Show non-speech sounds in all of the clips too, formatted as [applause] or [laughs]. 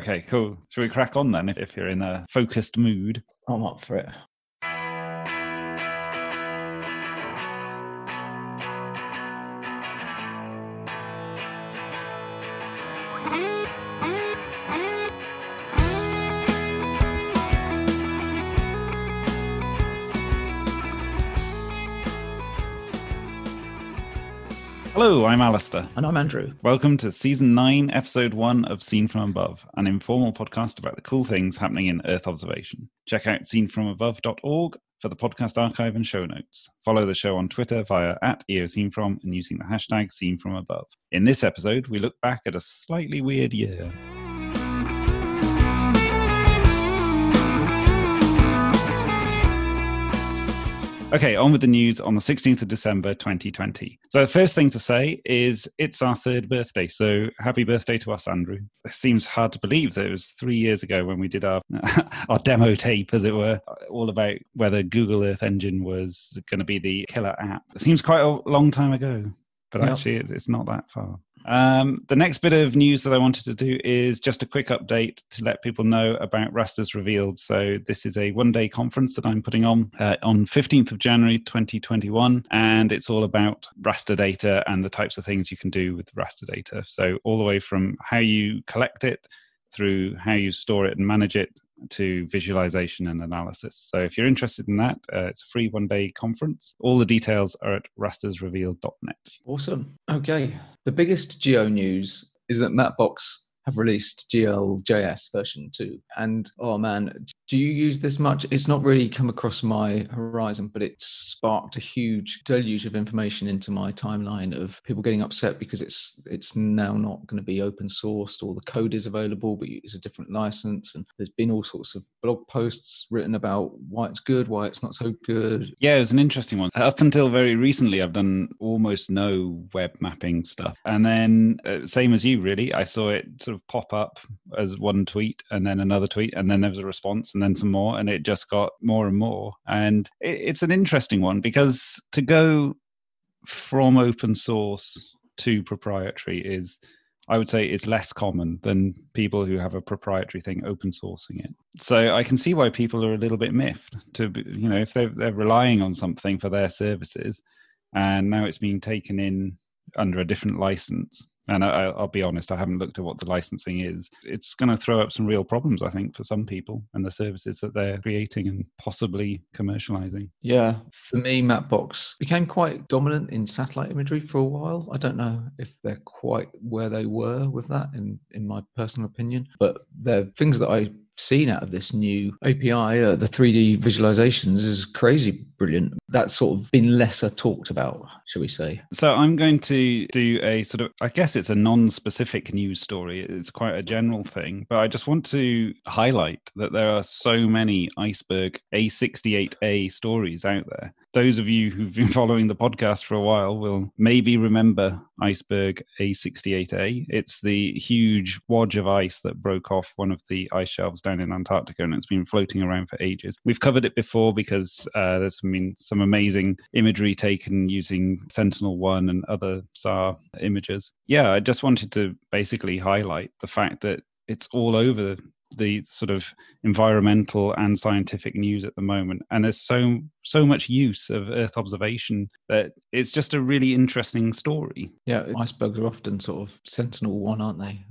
Okay, cool. Shall we crack on then if, if you're in a focused mood? I'm up for it. Hello, I'm Alastair. And I'm Andrew. Welcome to season 9, episode 1 of Scene From Above, an informal podcast about the cool things happening in Earth observation. Check out scenefromabove.org for the podcast archive and show notes. Follow the show on Twitter via at EOSceneFrom and using the hashtag SceneFromAbove. In this episode, we look back at a slightly weird year. Okay, on with the news on the 16th of December 2020. So, the first thing to say is it's our third birthday. So, happy birthday to us, Andrew. It seems hard to believe that it was three years ago when we did our, [laughs] our demo tape, as it were, all about whether Google Earth Engine was going to be the killer app. It seems quite a long time ago, but Yep. actually, it's, it's not that far. Um, the next bit of news that I wanted to do is just a quick update to let people know about Rasters Revealed. So this is a one-day conference that I'm putting on uh, on 15th of January 2021, and it's all about raster data and the types of things you can do with raster data. So all the way from how you collect it through how you store it and manage it to visualization and analysis. So if you're interested in that, uh, it's a free one-day conference. All the details are at rastersrevealed.net. Awesome. Okay. The biggest geo news is that Mapbox have released GLJS version 2. And oh man, do you use this much? It's not really come across my horizon, but it sparked a huge deluge of information into my timeline of people getting upset because it's it's now not going to be open sourced or the code is available, but it's a different license. And there's been all sorts of blog posts written about why it's good, why it's not so good. Yeah, it was an interesting one. Up until very recently, I've done almost no web mapping stuff. And then, uh, same as you, really, I saw it sort of pop up as one tweet and then another tweet, and then there was a response and then some more, and it just got more and more. And it, it's an interesting one because to go from open source to proprietary is. I would say is less common than people who have a proprietary thing open sourcing it. So I can see why people are a little bit miffed. To you know, if they're they're relying on something for their services, and now it's being taken in under a different license. And I, I'll be honest, I haven't looked at what the licensing is. It's going to throw up some real problems, I think, for some people and the services that they're creating and possibly commercializing. Yeah, for me, Mapbox became quite dominant in satellite imagery for a while. I don't know if they're quite where they were with that, in in my personal opinion, but they're things that I've seen out of this new API, uh, the 3D visualizations, is crazy brilliant. That's sort of been lesser talked about, shall we say? So I'm going to do a sort of, I guess it's a non-specific news story. It's quite a general thing, but I just want to highlight that there are so many iceberg A68A stories out there. Those of you who've been [laughs] following the podcast for a while will maybe remember iceberg A68A. It's the huge wodge of ice that broke off one of the ice shelves down in Antarctica, and it's been floating around for ages. We've covered it before because uh, there's some, mean, some amazing imagery taken using Sentinel One and other SAR images. Yeah, I just wanted to basically highlight the fact that it's all over the sort of environmental and scientific news at the moment and there's so so much use of earth observation that it's just a really interesting story Yeah, icebergs are often sort of sentinel one, aren't they?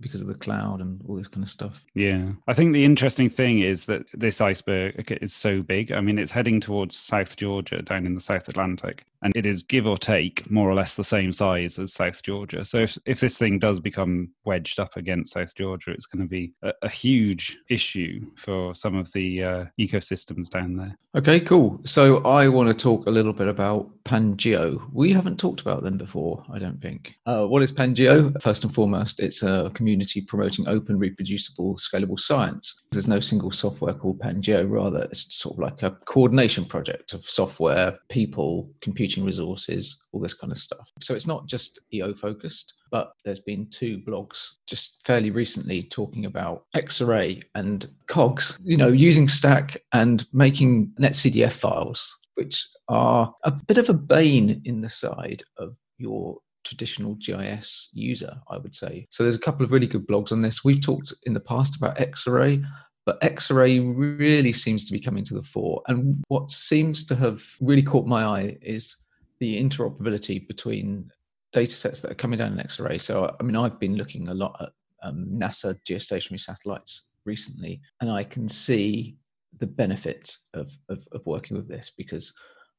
Because of the cloud and all this kind of stuff. yeah i think the interesting thing is that this iceberg is so big i mean it's heading towards south georgia down in the south atlantic and it is give or take more or less the same size as south georgia so if, if this thing does become wedged up against south georgia it's going to be a, a huge issue for some of the uh, ecosystems down there Okay, cool. So I want to talk a little bit about Pangeo. We haven't talked about them before, I don't think. Uh, what is Pangeo? First and foremost, it's a community promoting open, reproducible, scalable science. There's no single software called Pangeo, rather, it's sort of like a coordination project of software, people, computing resources, all this kind of stuff. So it's not just EO focused, but there's been two blogs just fairly recently talking about Xarray and cogs, you know, using STAC and making NetCDF files, which are a bit of a bane in the side of your traditional GIS user, I would say. So there's a couple of really good blogs on this. We've talked in the past about Xarray, but Xarray really seems to be coming to the fore. And what seems to have really caught my eye is the interoperability between data sets that are coming down in Xarray. So, I mean, I've been looking a lot at um, NASA geostationary satellites recently, and I can see the benefits of, of, of working with this because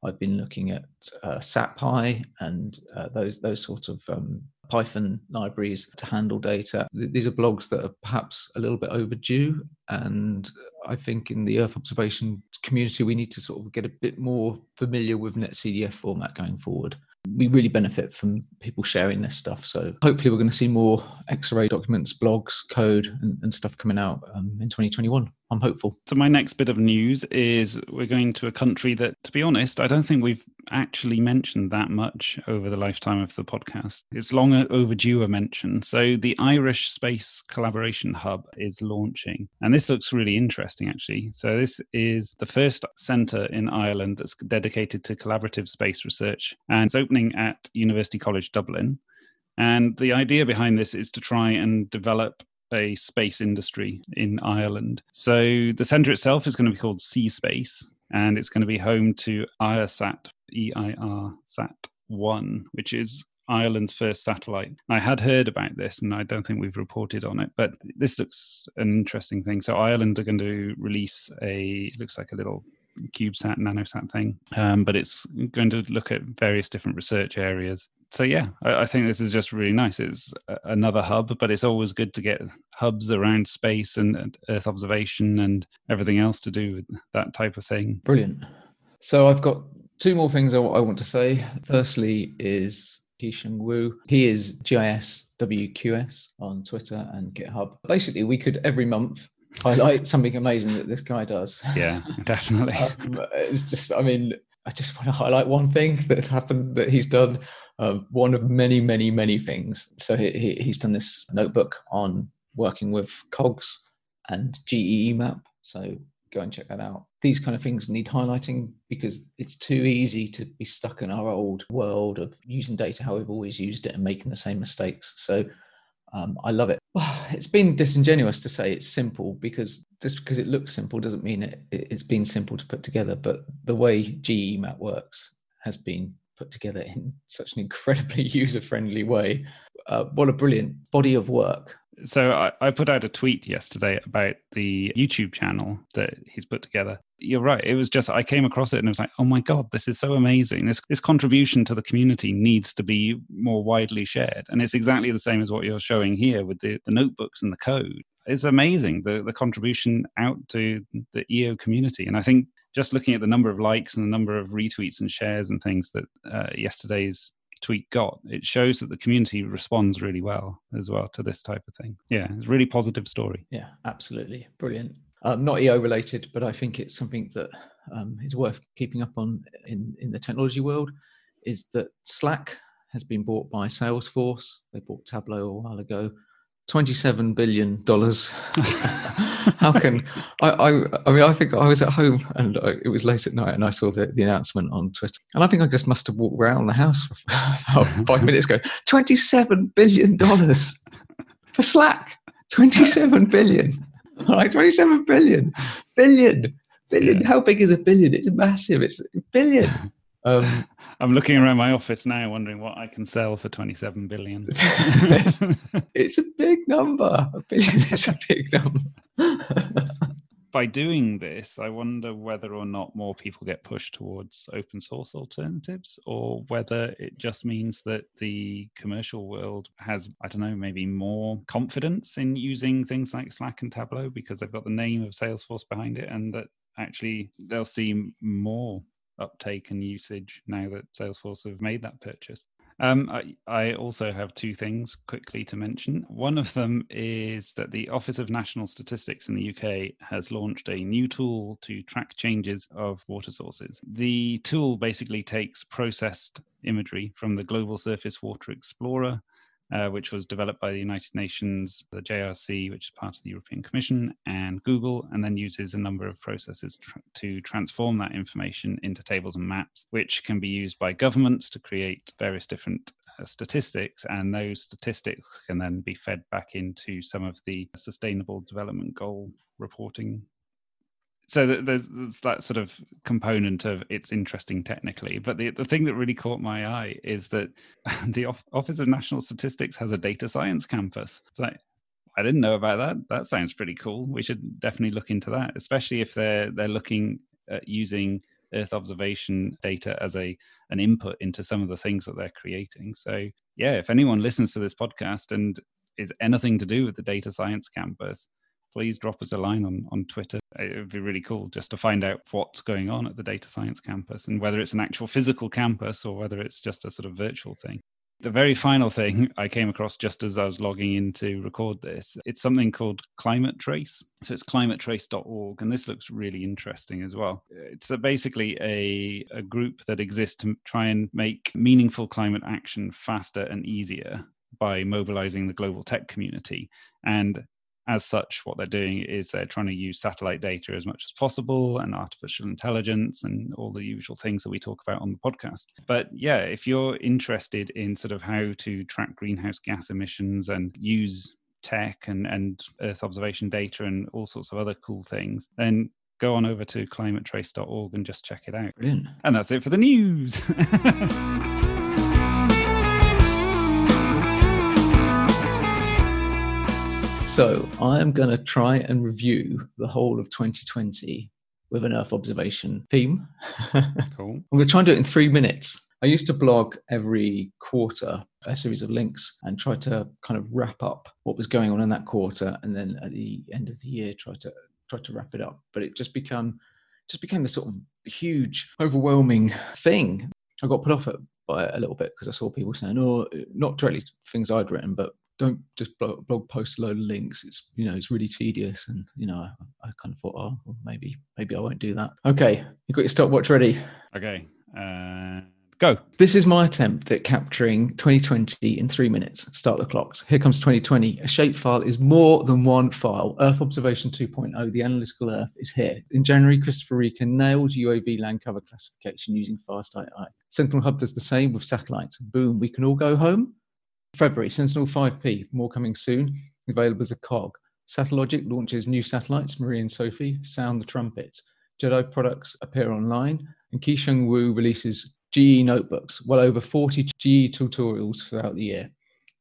I've been looking at uh, SatPy and uh, those those sorts of um, Python libraries to handle data. These are blogs that are perhaps a little bit overdue, and I think in the Earth observation community we need to sort of get a bit more familiar with NetCDF format going forward we really benefit from people sharing this stuff. So hopefully, we're going to see more Xarray documents, blogs, code, and, and stuff coming out um, in 2021. I'm hopeful. So, my next bit of news is we're going to a country that, to be honest, I don't think we've actually mentioned that much over the lifetime of the podcast. It's long overdue a mention. So, the Irish Space Collaboration Hub is launching, and this looks really interesting, actually. So, this is the first centre in Ireland that's dedicated to collaborative space research, and it's opening at University College Dublin. And the idea behind this is to try and develop a space industry in Ireland. So the centre itself is going to be called C-SPACE, and it's going to be home to EIRSAT, EIR Sat 1, which is Ireland's first satellite. I had heard about this and I don't think we've reported on it, but this looks an interesting thing. So Ireland are going to release a looks like a little CubeSat, nanosat thing, um, but it's going to look at various different research areas. So yeah, I, I, think this is just really nice. It's another hub, but it's always good to get hubs around space and, and Earth observation and everything else to do with that type of thing. Brilliant. So I've got two more things I, I want to say. Firstly, is Qiusheng Wu. He is GIS WQS on Twitter and GitHub. Basically, we could every month highlight something amazing that this guy does. Yeah, [laughs] definitely. um, it's just, I mean, I just want to highlight one thing [laughs] that's happened that he's done. Uh, one of many, many, many things. So he, he, he's done this notebook on working with COGS and geemap. So go and check that out. These kind of things need highlighting because it's too easy to be stuck in our old world of using data how we've always used it and making the same mistakes. So um, I love it. [sighs] It's been disingenuous to say it's simple because just because it looks simple doesn't mean it, it's been simple to put together. But the way geemap works has been put together in such an incredibly [laughs] user friendly way. Uh, what a brilliant body of work so I, I, put out a tweet yesterday about the YouTube channel that he's put together. You're right. It was just I came across it and it was like, oh my god, this is so amazing. This this contribution to the community needs to be more widely shared, and it's exactly the same as what you're showing here with the, the notebooks and the code. It's amazing the the contribution out to the EO community, and I think just looking at the number of likes and the number of retweets and shares and things that uh, yesterday's tweet got, it shows that the community responds really well as well to this type of thing. Yeah, it's a really positive story. Yeah, absolutely. Brilliant. Um, not EO related, but I think it's something that um, is worth keeping up on in, in the technology world is that Slack has been bought by Salesforce. They bought Tableau a while ago. $27 billion. [laughs] How can I, I? I mean, I think I was at home and I, it was late at night, and I saw the, the announcement on Twitter, and I think I just must have walked around the house for [laughs] five minutes ago. Twenty-seven billion dollars for Slack. Twenty-seven billion. All right, twenty-seven billion, billion, billion. Yeah. How big is a billion? It's massive. It's a billion. [laughs] Um, I'm looking around my office now, wondering what I can sell for 27 billion. [laughs] [laughs] it's a big number. A billion is a big number. By doing this, I wonder whether or not more people get pushed towards open source alternatives, or whether it just means that the commercial world has, I don't know, maybe more confidence in using things like Slack and Tableau because they've got the name of Salesforce behind it, and that actually they'll see more uptake and usage now that Salesforce have made that purchase. Um, I, I, also have two things quickly to mention. One of them is that the Office of National Statistics in the UK has launched a new tool to track changes of water sources. The tool basically takes processed imagery from the Global Surface Water Explorer uh, which was developed by the United Nations, the JRC, which is part of the European Commission, and Google, and then uses a number of processes tr- to transform that information into tables and maps, which can be used by governments to create various different statistics, and those statistics can then be fed back into some of the Sustainable Development Goal reporting so there's, there's, that sort of component of it's interesting technically but the, the thing that really caught my eye is that [laughs] the office of national statistics has a data science campus. It's like i didn't know about that. That sounds pretty cool. We should definitely look into that especially if they're they're looking at using earth observation data as a an input into some of the things that they're creating. So yeah if anyone listens to this podcast and is anything to do with the data science campus please drop us a line on, on Twitter. It would be really cool just to find out what's going on at the data science campus and whether it's an actual physical campus or whether it's just a sort of virtual thing. The very final thing I came across just as I was logging in to record this, it's something called Climate Trace. So it's climatetrace.org, and this looks really interesting as well. It's a basically a, a group that exists to try and make meaningful climate action faster and easier by mobilizing the global tech community. And as such, what they're doing is they're trying to use satellite data as much as possible and artificial intelligence and all the usual things that we talk about on the podcast. But yeah, if you're interested in sort of how to track greenhouse gas emissions and use tech and, and Earth observation data and all sorts of other cool things, then go on over to climatetrace.org and just check it out. Brilliant. And that's it for the news. [laughs] So I am going to try and review the whole of 2020 with an Earth observation theme. [laughs] Cool. I'm going to try and do it in three minutes. I used to blog every quarter a series of links and try to kind of wrap up what was going on in that quarter, and then at the end of the year try to try to wrap it up. But it just become just became this sort of huge, overwhelming thing. I got put off it by a little bit because I saw people saying, "Oh, not directly things I'd written, but don't just blog, blog post a load of links. It's you know it's really tedious, and you know I, I kind of thought, oh, well, maybe maybe I won't do that. Okay, you got your stopwatch ready? Okay, uh, go. This is my attempt at capturing 2020 in three minutes. Start the clocks. Here comes 2020. A shapefile is more than one file. Earth observation 2.0, the analytical Earth, is here. In January, Christoph Rieke nailed UAV land cover classification using fastai. Sentinel Hub does the same with satellites. Boom, we can all go home. February, Sentinel 5P, more coming soon, available as a cog. Satellogic launches new satellites, Marie and Sophie, sound the trumpets. GEDI products appear online, and Qiusheng Wu releases GE notebooks, well over 40 GE tutorials throughout the year.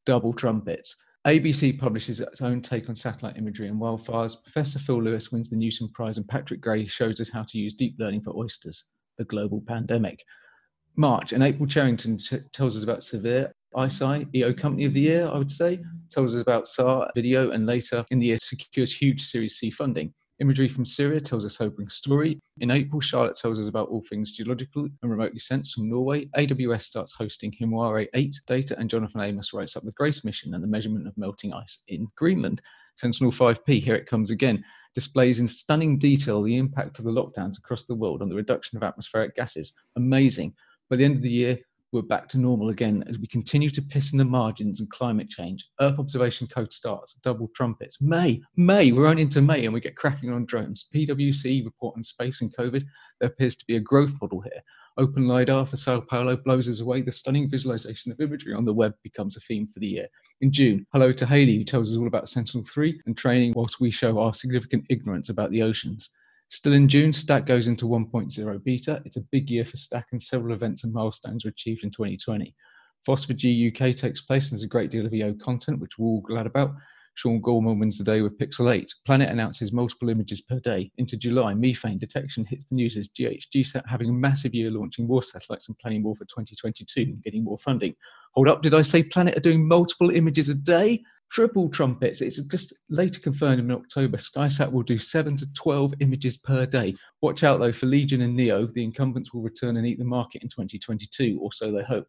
Double trumpets. ABC publishes its own take on satellite imagery and wildfires. Professor Phil Lewis wins the Newton Prize, and Patrick Gray shows us how to use deep learning for oysters, the global pandemic. March, and April Charrington t- tells us about Severe ICEYE, EO Company of the Year, I would say. Tells us about SAR video and later in the year secures huge Series C funding. Imagery from Syria tells a sobering story. In April, Charlotte tells us about all things geological and remotely sensed from Norway. AWS starts hosting Himawari 8 data, and Jonathan Amos writes up the GRACE mission and the measurement of melting ice in Greenland. Sentinel 5P, here it comes again, displays in stunning detail the impact of the lockdowns across the world on the reduction of atmospheric gases. Amazing. By the end of the year, we're back to normal again as we continue to piss in the margins and climate change. Earth observation code starts, double trumpets. May, May, we're on into May and we get cracking on drones. PwC report on space and COVID. There appears to be a growth model here. Open LiDAR for Sao Paulo blows us away. The stunning visualization of imagery on the web becomes a theme for the year. In June, hello to Haley, who tells us all about Sentinel 3 and training whilst we show our significant ignorance about the oceans. Still in June, STAC goes into 1.0 beta. It's a big year for STAC, and several events and milestones were achieved in 2020. FOSS4G UK takes place, and there's a great deal of EO content, which we're all glad about. Sean Gorman wins the day with Pixel 8. Planet announces multiple images per day. Into July, methane detection hits the news as GHGSat having a massive year launching more satellites and planning more for 2022 and getting more funding. Hold up, did I say Planet are doing multiple images a day? Triple trumpets. It's just later confirmed in October. SkySat will do 7 to 12 images per day. Watch out though for Legion and NEO. The incumbents will return and eat the market in 2022, or so they hope.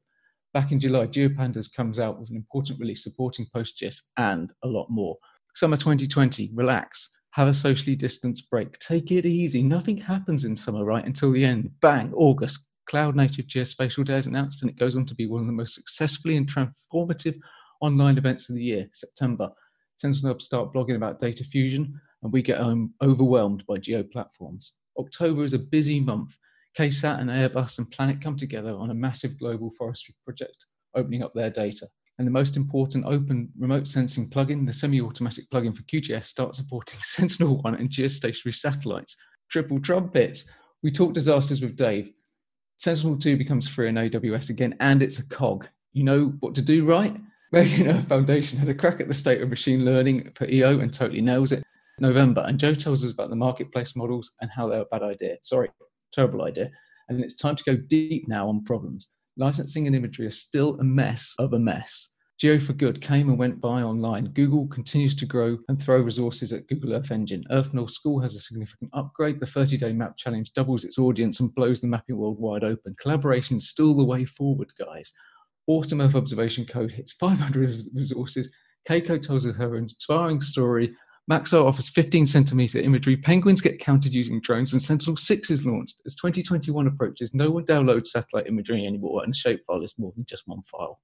Back in July, GeoPandas comes out with an important release supporting PostGIS and a lot more. Summer 2020, relax. Have a socially distanced break. Take it easy. Nothing happens in summer, right? Until the end. Bang, August. Cloud Native Geospatial Day is announced, and it goes on to be one of the most successfully and transformative online events of the year, September. Hub start blogging about data fusion, and we get um, overwhelmed by geo platforms. October is a busy month. KSAT and Airbus and Planet come together on a massive global forestry project. opening up their data. And the most important open remote sensing plugin, the semi-automatic plugin for QGIS, starts supporting [laughs] Sentinel-1 and geostationary satellites. Triple trumpets. We talk disasters with Dave. Sentinel-2 becomes free in AWS again, and it's a cog. You know what to do, right? Megan [laughs] Earth Foundation has a crack at the state of machine learning for EO and totally nails it. November, and Joe tells us about the marketplace models and how they're a bad idea. Sorry, terrible idea. And it's time to go deep now on problems. Licensing and imagery are still a mess of a mess. Geo for Good came and went by online. Google continues to grow and throw resources at Google Earth Engine. Earth Null School has a significant upgrade. The 30 day map challenge doubles its audience and blows the mapping world wide open. Collaboration is still the way forward, guys. Autumn Earth Observation Code hits 500 [laughs] resources. Keiko tells us her inspiring story Maxar offers 15 centimeter imagery. Penguins get counted using drones, and Sentinel 6 is launched. As 2021 approaches, no one downloads satellite imagery anymore, and shapefile is more than just one file.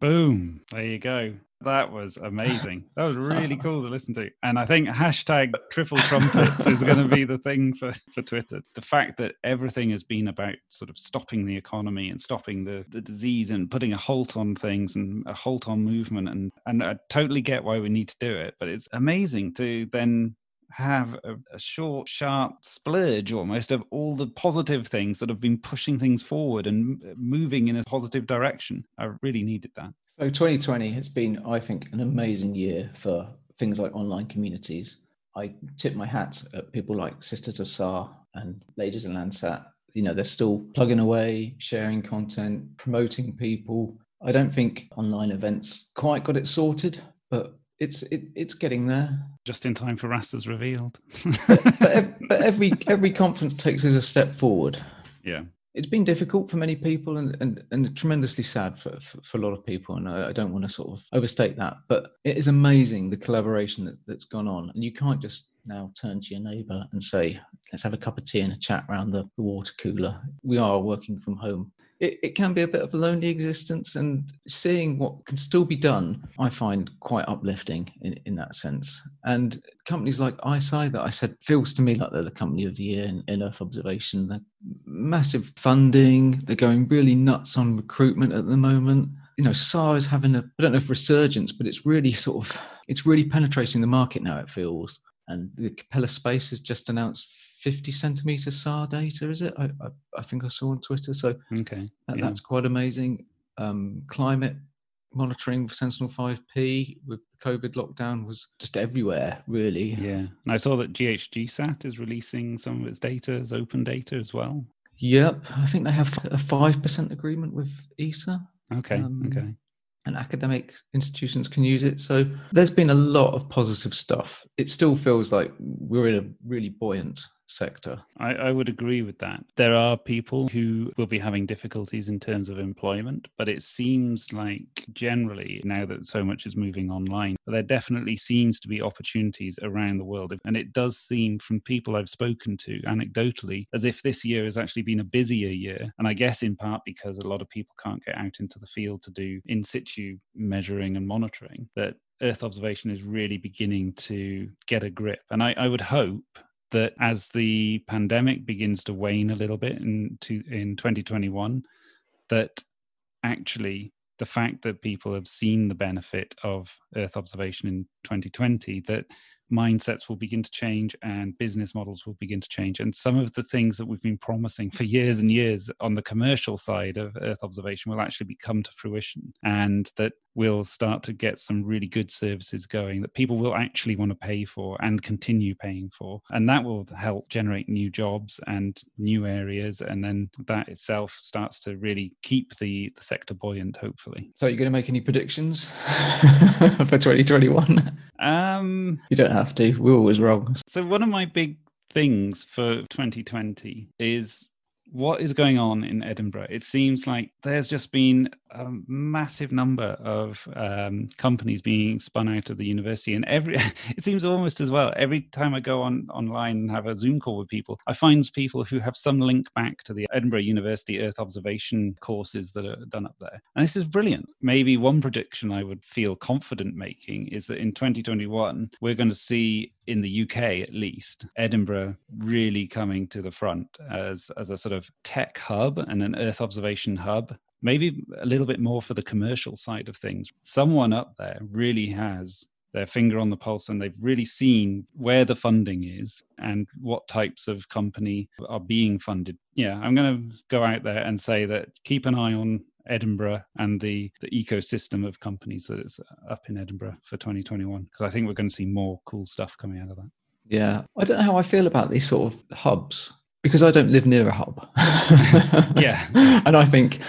Boom. There you go. That was amazing. That was really [laughs] cool to listen to. And I think hashtag triple trumpets is going to be the thing for, for Twitter. The fact that everything has been about sort of stopping the economy and stopping the, the disease and putting a halt on things and a halt on movement. And, and I totally get why we need to do it. But it's amazing to then have a, a, short, sharp splurge almost of all the positive things that have been pushing things forward and moving in a positive direction. I really needed that. So 2020 has been, I think, an amazing year for things like online communities. I tip my hat at people like Sisters of SAR and Ladies in Landsat. You know, they're still plugging away, sharing content, promoting people. I don't think online events quite got it sorted, but it's it, it's getting there. Just in time for Rasters Revealed. but, but, [laughs] but every every conference takes us a step forward. Yeah, it's been difficult for many people and, and, and tremendously sad for, for, for a lot of people. And I, I, don't want to sort of overstate that, but it is amazing the collaboration that, that's gone on. And you can't just now turn to your neighbor and say, let's have a cup of tea and a chat around the, the water cooler. We are working from home it, it can be a bit of a lonely existence and seeing what can still be done i find quite uplifting in, in that sense. And companies like ICEYE that i said feels to me like they're the company of the year in, in earth observation. They're massive funding. They're going really nuts on recruitment at the moment. You know SAR is having a i don't know if resurgence but it's really sort of it's really penetrating the market now it feels and the capella space has just announced 50 centimeter SAR data, is it? I, I, I think I saw on Twitter. So okay, that, yeah. that's quite amazing. Um, climate monitoring for Sentinel 5P with COVID lockdown was just everywhere, really. Yeah. And I saw that GHGSat is releasing some of its data as open data as well. Yep. I think they have a 5% agreement with ESA. Okay. Um, okay and academic institutions can use it. So there's been a lot of positive stuff. It still feels like we're in a really buoyant sector. I, I, would agree with that. There are people who will be having difficulties in terms of employment, but it seems like generally, now that so much is moving online, there definitely seems to be opportunities around the world. And it does seem from people I've spoken to anecdotally as if this year has actually been a busier year. And I guess in part because a lot of people can't get out into the field to do in situ measuring and monitoring, that Earth observation is really beginning to get a grip. And I, I would hope that as the pandemic begins to wane a little bit in, to, in 2021, that actually the fact that people have seen the benefit of Earth observation in 2020, that mindsets will begin to change and business models will begin to change. And some of the things that we've been promising for [laughs] years and years on the commercial side of Earth observation will actually come to fruition. And that we'll start to get some really good services going that people will actually want to pay for and continue paying for. And that will help generate new jobs and new areas. And then that itself starts to really keep the, the sector buoyant, hopefully. So, are you're going to make any predictions [laughs] for 2021? Um, you don't have to. We're always wrong. So, one of my big things for 2020 is what is going on in Edinburgh? It seems like there's just been a massive number of um, companies being spun out of the university, and every [laughs] it seems almost as well. Every time I go on online and have a Zoom call with people, I find people who have some link back to the Edinburgh University Earth observation courses that are done up there, and this is brilliant. Maybe one prediction I would feel confident making is that in 2021 we're going to see in the UK at least, Edinburgh really coming to the front as as a sort of tech hub and an Earth observation hub maybe a little bit more for the commercial side of things. Someone up there really has their finger on the pulse and they've really seen where the funding is and what types of company are being funded. Yeah, I'm going to go out there and say that keep an eye on Edinburgh and the the ecosystem of companies that is up in Edinburgh for 2021 because I think we're going to see more cool stuff coming out of that. Yeah, I don't know how I feel about these sort of hubs because I don't live near a hub. [laughs] yeah, [laughs] and I think,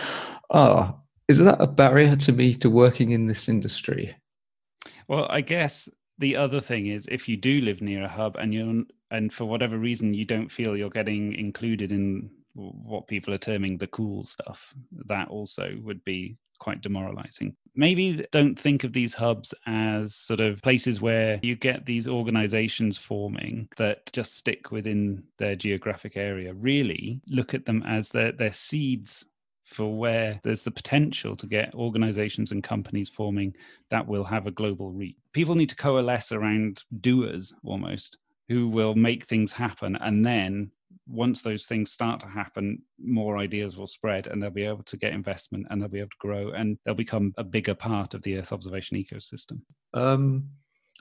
oh, is that a barrier to me to working in this industry? Well, I guess the other thing is if you do live near a hub and you're and for whatever reason you don't feel you're getting included in what people are terming the cool stuff, that also would be quite demoralizing. Maybe don't think of these hubs as sort of places where you get these organizations forming that just stick within their geographic area. Really look at them as their, their seeds for where there's the potential to get organizations and companies forming that will have a global reach. People need to coalesce around doers almost who will make things happen and then once those things start to happen, more ideas will spread and they'll be able to get investment and they'll be able to grow and they'll become a bigger part of the Earth observation ecosystem. Um,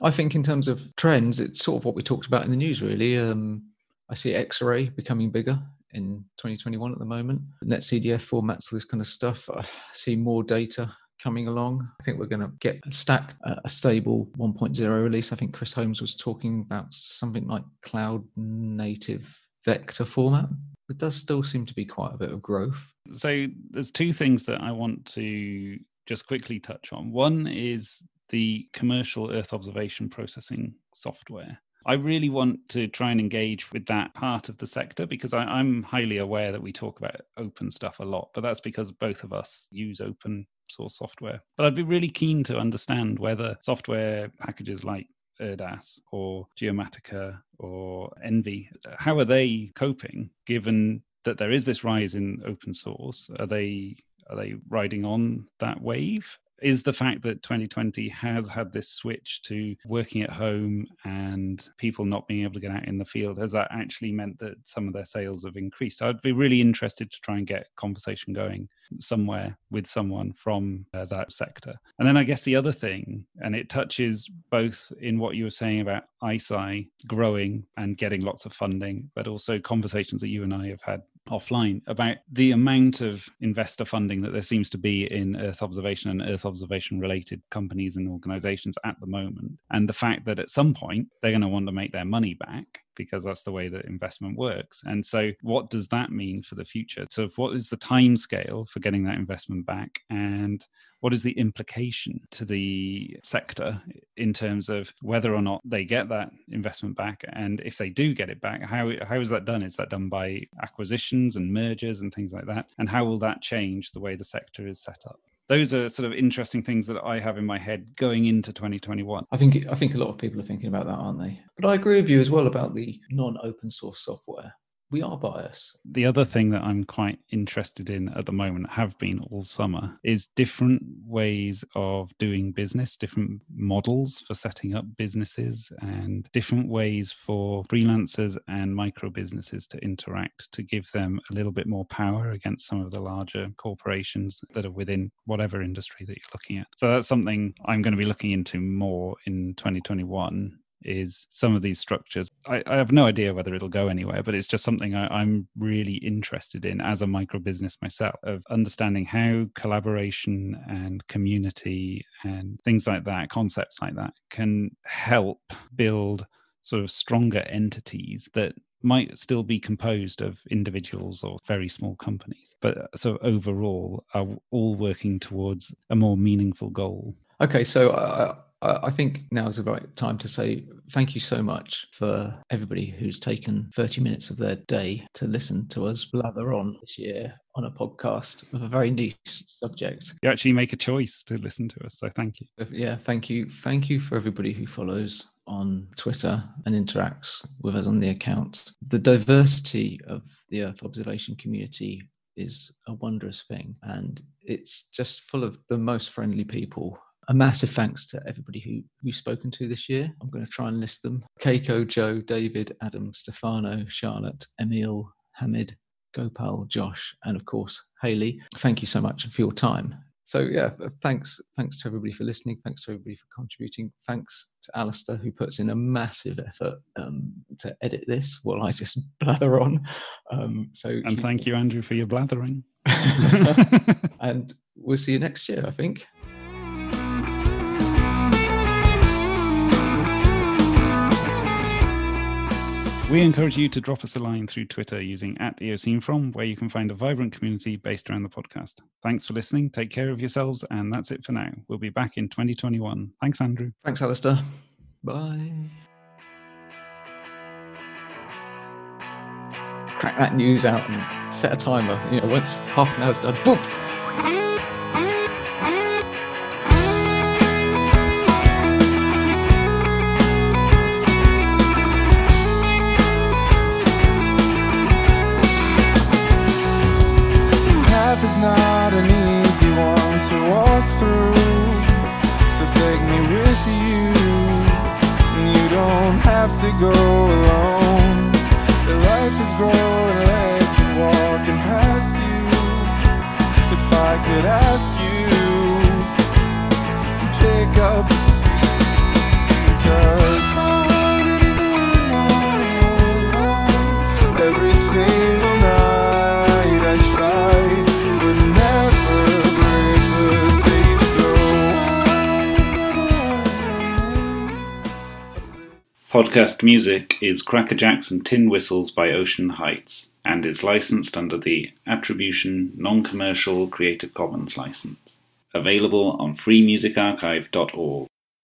I think, in terms of trends, it's sort of what we talked about in the news, really. Um, I see Xarray becoming bigger in 2021 at the moment. NetCDF formats, all this kind of stuff. I see more data coming along. I think we're going to get a STAC, a stable 1.0 release. I think Chris Holmes was talking about something like cloud native vector format. It does still seem to be quite a bit of growth. So there's two things that I want to just quickly touch on. One is the commercial Earth observation processing software. I really want to try and engage with that part of the sector because I, am highly aware that we talk about open stuff a lot, but that's because both of us use open source software. But I'd be really keen to understand whether software packages like ERDAS or Geomatica or ENVI, how are they coping given that there is this rise in open source? Are they are they riding on that wave? Is the fact that 2020 has had this switch to working at home and people not being able to get out in the field. Has that actually meant that some of their sales have increased? I'd be really interested to try and get conversation going somewhere with someone from uh, that sector. And then i guess the other thing and it touches both in what you were saying about ICEYE growing and getting lots of funding but also conversations that you and i have had offline about the amount of investor funding that there seems to be in Earth observation and Earth observation related companies and organizations at the moment. And the fact that at some point they're going to want to make their money back because that's the way that investment works. And so, what does that mean for the future? So, what is the time scale for getting that investment back? And what is the implication to the sector in terms of whether or not they get that investment back? And if they do get it back, how, how is that done? Is that done by acquisitions and mergers and things like that? And how will that change the way the sector is set up? Those are sort of interesting things that I have in my head going into 2021. I think I think a lot of people are thinking about that, aren't they? But I agree with you as well about the non-open source software we are biased. The other thing that I'm quite interested in at the moment, have been all summer, is different ways of doing business, different models for setting up businesses, and different ways for freelancers and micro businesses to interact to give them a little bit more power against some of the larger corporations that are within whatever industry that you're looking at. So that's something I'm going to be looking into more in 2021 is some of these structures. I, I, have no idea whether it'll go anywhere, but it's just something I, am really interested in as a micro business myself of understanding how collaboration and community and things like that, concepts like that, can help build sort of stronger entities that might still be composed of individuals or very small companies, but so overall are all working towards a more meaningful goal. Okay, so uh, I think now is the right time to say thank you so much for everybody who's taken 30 minutes of their day to listen to us blather on this year on a podcast of a very niche subject. You actually make a choice to listen to us, so thank you. Yeah, thank you. Thank you for everybody who follows on Twitter and interacts with us on the account. The diversity of the Earth observation community is a wondrous thing, and it's just full of the most friendly people a massive thanks to everybody who we've spoken to this year. I'm going to try and list them Keiko, Joe, David, Adam, Stefano, Charlotte, Emil, Hamid, Gopal, Josh, and of course Haley. Thank you so much for your time. So yeah, thanks thanks to everybody for listening. Thanks to everybody for contributing. Thanks to Alastair who puts in a massive effort um, to edit this while I just [laughs] blather on. Um, so and thank you, Andrew, for your blathering. [laughs] [laughs] and we'll see you next year, I think. We encourage you to drop us a line through Twitter using at EOSceneFrom, where you can find a vibrant community based around the podcast. Thanks for listening. Take care of yourselves, and that's it for now. We'll be back in 2021. Thanks, Andrew. Thanks, Alastair. Bye. Crack that news out and set a timer. You know, once half an hour's done, boop. To go alone. The life is growing legs and walking past you. If I could ask you Pick up Podcast music is Cracker Jacks and Tin Whistles by Ocean Heights and is licensed under the Attribution Non Commercial Creative Commons license. Available on freemusicarchive.org.